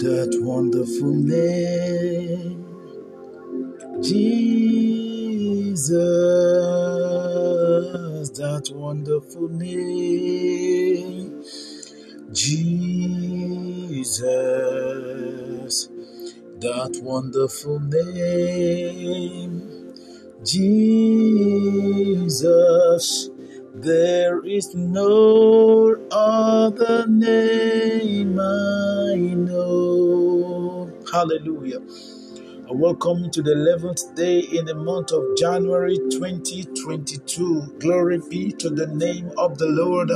that wonderful name, Jesus, that wonderful name, Jesus, that wonderful name, Jesus. There is no other name I know. Hallelujah. Welcome to the 11th day in the month of January 2022. Glory be to the name of the Lord.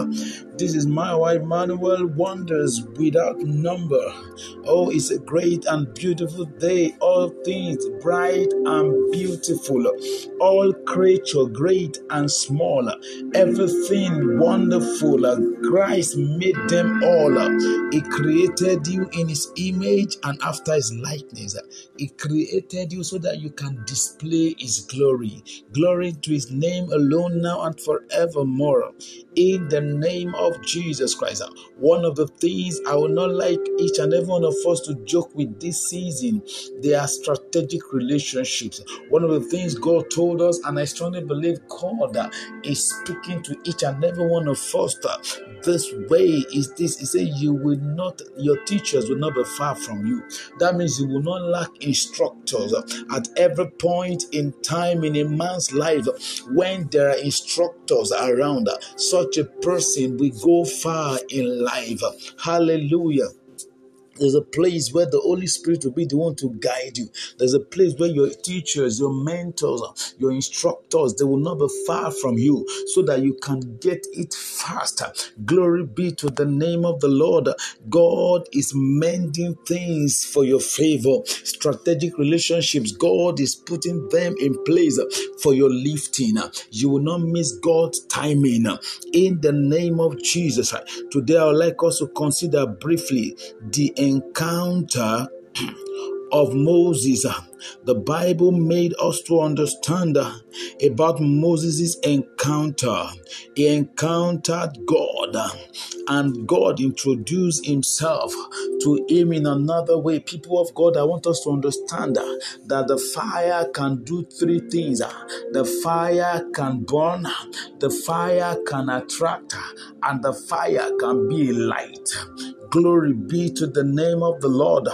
This is Mayowa Emmanuel. Wonders without number. Oh, it's a great and beautiful day. All things bright and beautiful. All creature great and small. Everything wonderful. Christ made them all. He created you in his image and after his likeness. He created you so that you can display His glory. Glory to His name alone now and forevermore. In the name of Jesus Christ. Uh, one of the things I would not like each and every one of us to joke with this season, they are strategic relationships. One of the things God told us, and I strongly believe God uh, is speaking to each and every one of us uh, this way is this. He said, You will not, your teachers will not be far from you. That means you will not lack instructors at every point in time in a man's life. When there are instructors around, such a person will go far in life. Hallelujah. There's a place where the Holy Spirit will be the one to guide you. There's a place where your teachers, your mentors, your instructors, they will not be far from you so that you can get it faster. Glory be to the name of the Lord. God is mending things for your favor. Strategic relationships, God is putting them in place for your lifting. You will not miss God's timing. In the name of Jesus. Today, I would like us to consider briefly the encounter of Moses. The Bible made us to understand about Moses' encounter. He encountered God, and God introduced himself to him in another way. People of God, I want us to understand that the fire can do three things the fire can burn, the fire can attract, and the fire can be light. Glory be to the name of the Lord.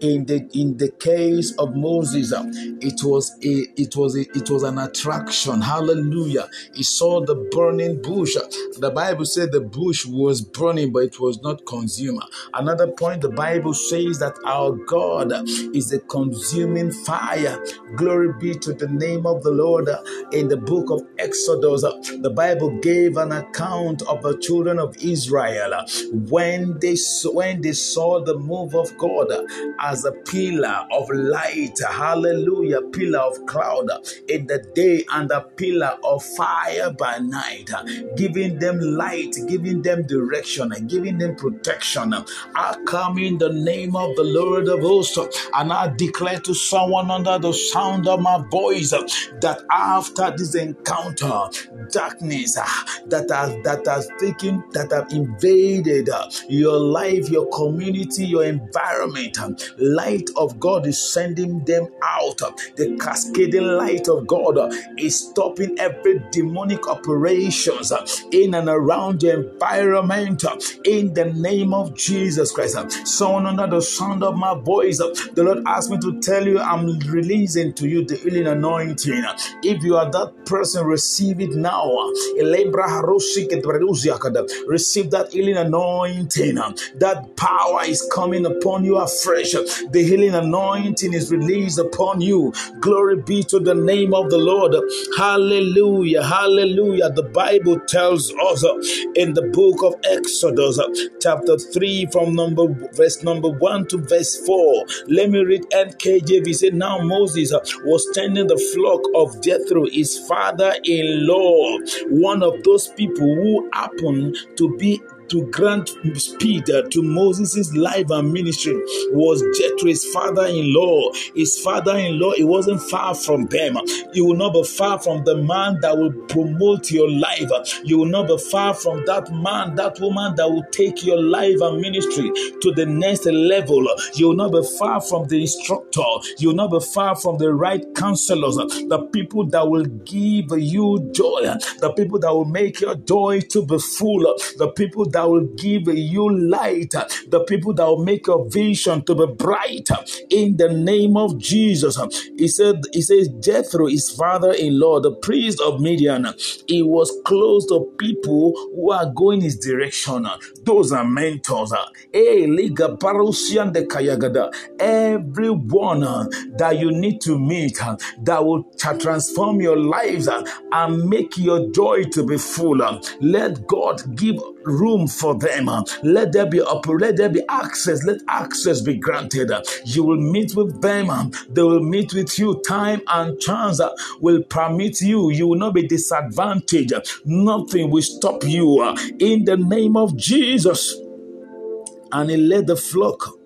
In the in the case of Moses, Uh, it was a it was a, it was an attraction. Hallelujah. He saw the burning bush. Uh, the Bible said the bush was burning, but it was not consumed. Another point, the Bible says that our God uh, is a consuming fire. Glory be to the name of the Lord. In the book of Exodus, the Bible gave an account of the children of Israel when they when they saw the move of God as a pillar of light, hallelujah, pillar of cloud in the day and a pillar of fire by night, giving them light, giving them direction, and giving them protection. I come in the name of the Lord of hosts, and I declare to someone under the sound of my voice that after this encounter, darkness that has that has taken that have invaded your life, your community, your environment, light of God is sending them out. The cascading light of God is stopping every demonic operations in and around your environment in the name of Jesus Christ. Someone under the sound of my voice, the Lord asked me to tell you I'm releasing to you the healing anointing. If you are that person, receive it now. Receive that healing anointing. That power is coming upon you afresh. The healing anointing is released upon you. Glory be to the name of the Lord. Hallelujah. Hallelujah. The Bible tells us in the book of Exodus, chapter 3, from number verse number 1 to verse 4. Let me read NKJV. Say, Now Moses was tending the flock of Jethro, his father in law, one of those people who happened to be to grant speed uh, to Moses' life and ministry was Jethro's father-in-law. His father-in-law, he wasn't far from them. You will not be far from the man that will promote your life. You will not be far from that man, that woman that will take your life and ministry to the next level. You will not be far from the instructor. You will not be far from the right counselors, the people that will give you joy, the people that will make your joy to be full, the people that will give you light, the people that will make your vision to be bright. In the name of Jesus, he said, he says Jethro, his father-in-law, the priest of Midian, he was close to people who are going his direction. Those are mentors. Eh, Everyone uh, that you need to meet uh, that will transform your lives uh, and make your joy to be full. Let God give room for them. Let there be up, let there be access. Let access be granted. You will meet with them. They will meet with you. Time and chance will permit you. You will not be disadvantaged. Nothing will stop you. In the name of Jesus. And he led the flock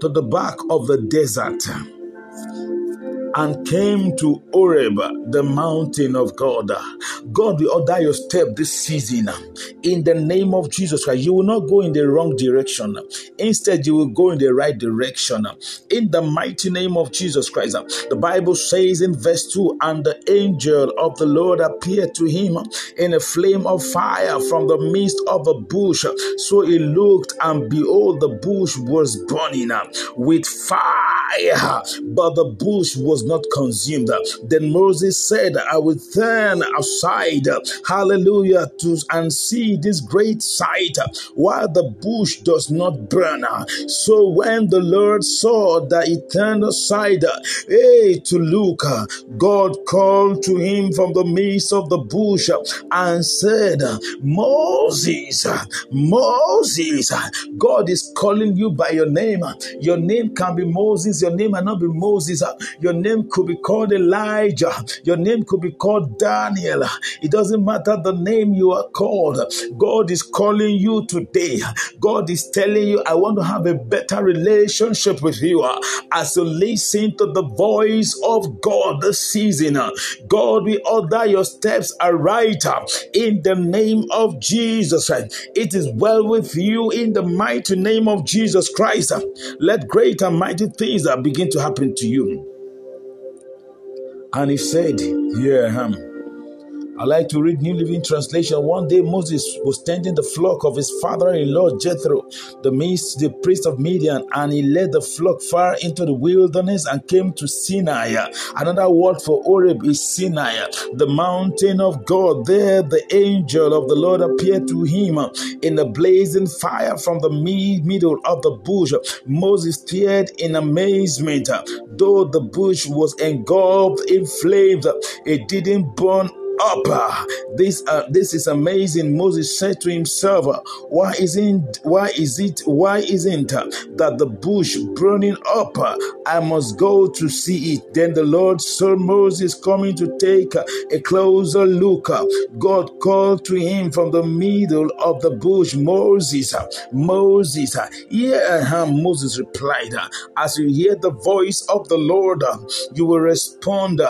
to the back of the desert and came to Horeb, the mountain of God. God will order your step this season in the name of Jesus Christ. You will not go in the wrong direction. Instead, you will go in the right direction. In the mighty name of Jesus Christ. The Bible says in verse 2 And the angel of the Lord appeared to him in a flame of fire from the midst of a bush. So he looked, and behold, the bush was burning with fire, but the bush was was not consumed. Then Moses said, I will turn aside, hallelujah, to and see this great sight while the bush does not burn. So when the Lord saw that he turned aside, hey, to look, God called to him from the midst of the bush and said, Moses, Moses, God is calling you by your name. Your name can be Moses, your name cannot be Moses, your name name could be called Elijah. Your name could be called Daniel. It doesn't matter the name you are called. God is calling you today. God is telling you, I want to have a better relationship with you. As you listen to the voice of God this season, God will order your steps aright in the name of Jesus. It is well with you in the mighty name of Jesus Christ. Let great and mighty things begin to happen to you. And he said, Here I am. I like to read New Living Translation. One day Moses was tending the flock of his father-in-law Jethro, the priest, of Midian, and he led the flock far into the wilderness and came to Sinai. Another word for Horeb is Sinai, the mountain of God. There the angel of the Lord appeared to him in a blazing fire from the middle of the bush. Moses stared in amazement. Though the bush was engulfed in flames, it didn't burn up. This uh, this is amazing. Moses said to himself, "Why isn't why is it why isn't that the bush burning up? I must go to see it." Then the Lord saw Moses coming to take a closer look. God called to him from the middle of the bush, Moses, Moses. Am, Moses replied. As you hear the voice of the Lord, you will respond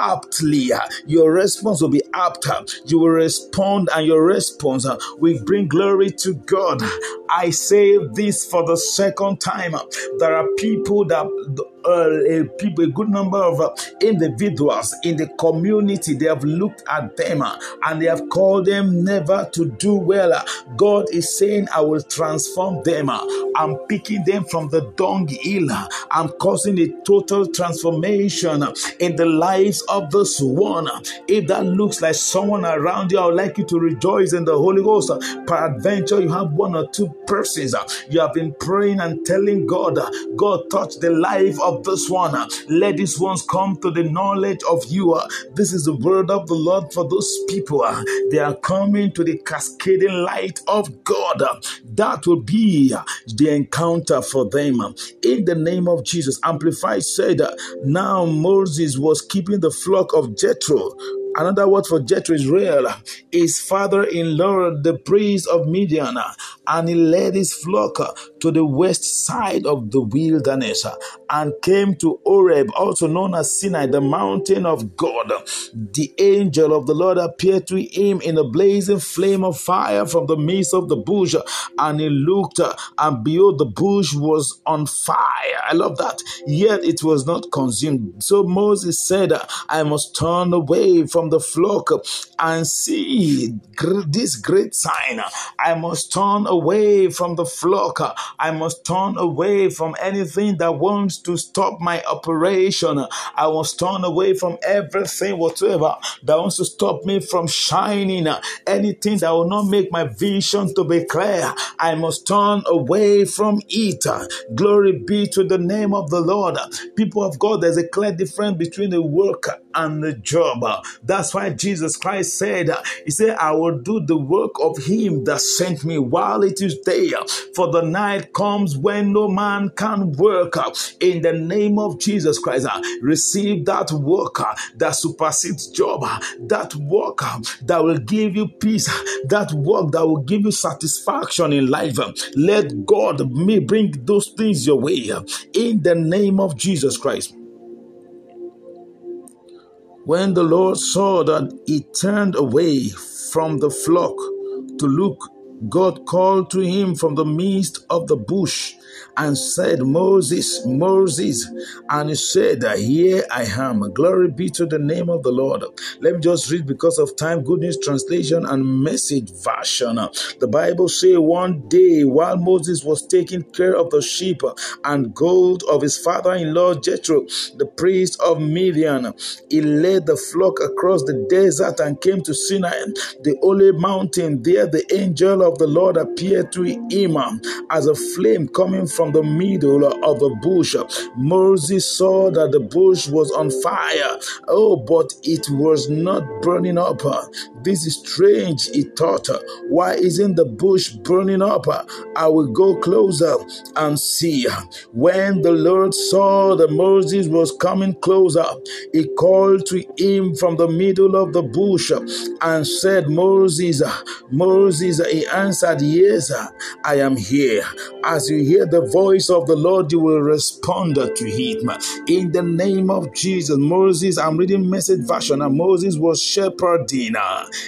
aptly. Your response will be apt. You will respond, and your response will bring glory to God. I say this for the second time. There are people that Uh, a people, a good number of uh, individuals in the community, they have looked at them uh, and they have called them never to do well. God is saying, I will transform them. Uh, I'm picking them from the dung. dunghill. Uh, I'm causing a total transformation in the lives of this one. If that looks like someone around you, I would like you to rejoice in the Holy Ghost. Peradventure, you have one or two persons. You have been praying and telling God, God, touch the life of of this one. Let these ones come to the knowledge of you. This is the word of the Lord for those people. They are coming to the cascading light of God. That will be the encounter for them. In the name of Jesus, Amplified said, Now Moses was keeping the flock of Jethro Another word for Jethro Israel, his father-in-law, the priest of Midian, and he led his flock to the west side of the wilderness and came to Horeb, also known as Sinai, the mountain of God. The angel of the Lord appeared to him in a blazing flame of fire from the midst of the bush, and he looked, and behold, the bush was on fire. I love that. Yet it was not consumed. So Moses said, I must turn away from the flock and see this great sign. I must turn away from the flock. I must turn away from anything that wants to stop my operation. I must turn away from everything whatsoever that wants to stop me from shining. Anything that will not make my vision to be clear. I must turn away from it. Glory be to the name of the Lord. People of God, there's a clear difference between a work and the job. That's why Jesus Christ said, He said, I will do the work of Him that sent me while it is day. For the night comes when no man can work. In the name of Jesus Christ, receive that worker that supersedes job, that worker that will give you peace, that work that will give you satisfaction in life. Let God bring those things your way in the name of Jesus Christ. When the Lord saw that he turned away from the flock to look, God called to him from the midst of the bush and said, Moses, Moses. And he said, Here I am. Glory be to the name of the Lord. Let me just read because of time, Good News Translation and Message Version. The Bible say one day while Moses was taking care of the sheep and gold of his father-in-law Jethro, the priest of Midian, he led the flock across the desert and came to Sinai, the holy mountain. There the angel of the Lord appeared to him as a flame coming from the middle of a bush. Moses saw that the bush was on fire. Oh, but it was not burning up. This is strange, he thought. Why isn't the bush burning up? I will go closer and see. When the Lord saw that Moses was coming closer, he called to him from the middle of the bush and said, Moses, Moses, he answered, Yes, I am here. As you hear the voice of the Lord, you will respond to him. In the name of Jesus, Moses, I'm reading message version, and Moses was shepherding.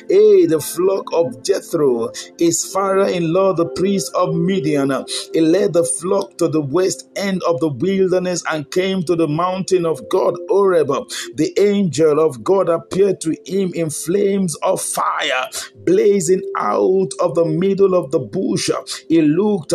Hey, the flock of Jethro, his father-in-law, the priest of Midian. He led the flock to the west end of the wilderness and came to the mountain of God, Horeb. The angel of God appeared to him in flames of fire, blazing out of the middle of the bush. He looked,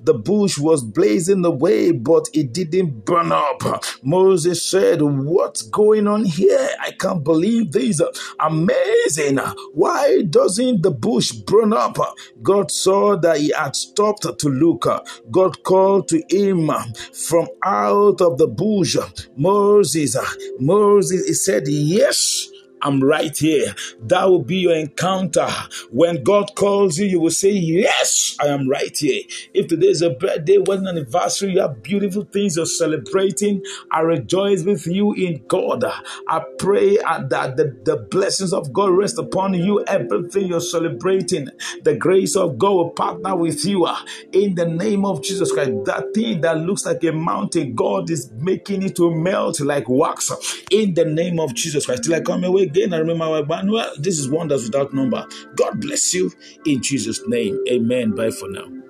the bush was blazing away, but it didn't burn up. Moses said, What's going on here? I can't believe this. Amazing. Why doesn't the bush burn up? God saw that he had stopped to look. God called to him from out of the bush. Moses, Moses, he said, Yes. I'm right here. That will be your encounter. When God calls you, you will say, Yes, I am right here. If today is a birthday, wedding anniversary, you have beautiful things you're celebrating. I rejoice with you in God. I pray that the, the blessings of God rest upon you. Everything you're celebrating, the grace of God will partner with you in the name of Jesus Christ. That thing that looks like a mountain, God is making it to melt like wax in the name of Jesus Christ. Till I come away again, I remember my Well, this is wonders without number. God bless you in Jesus' name. Amen. Bye for now.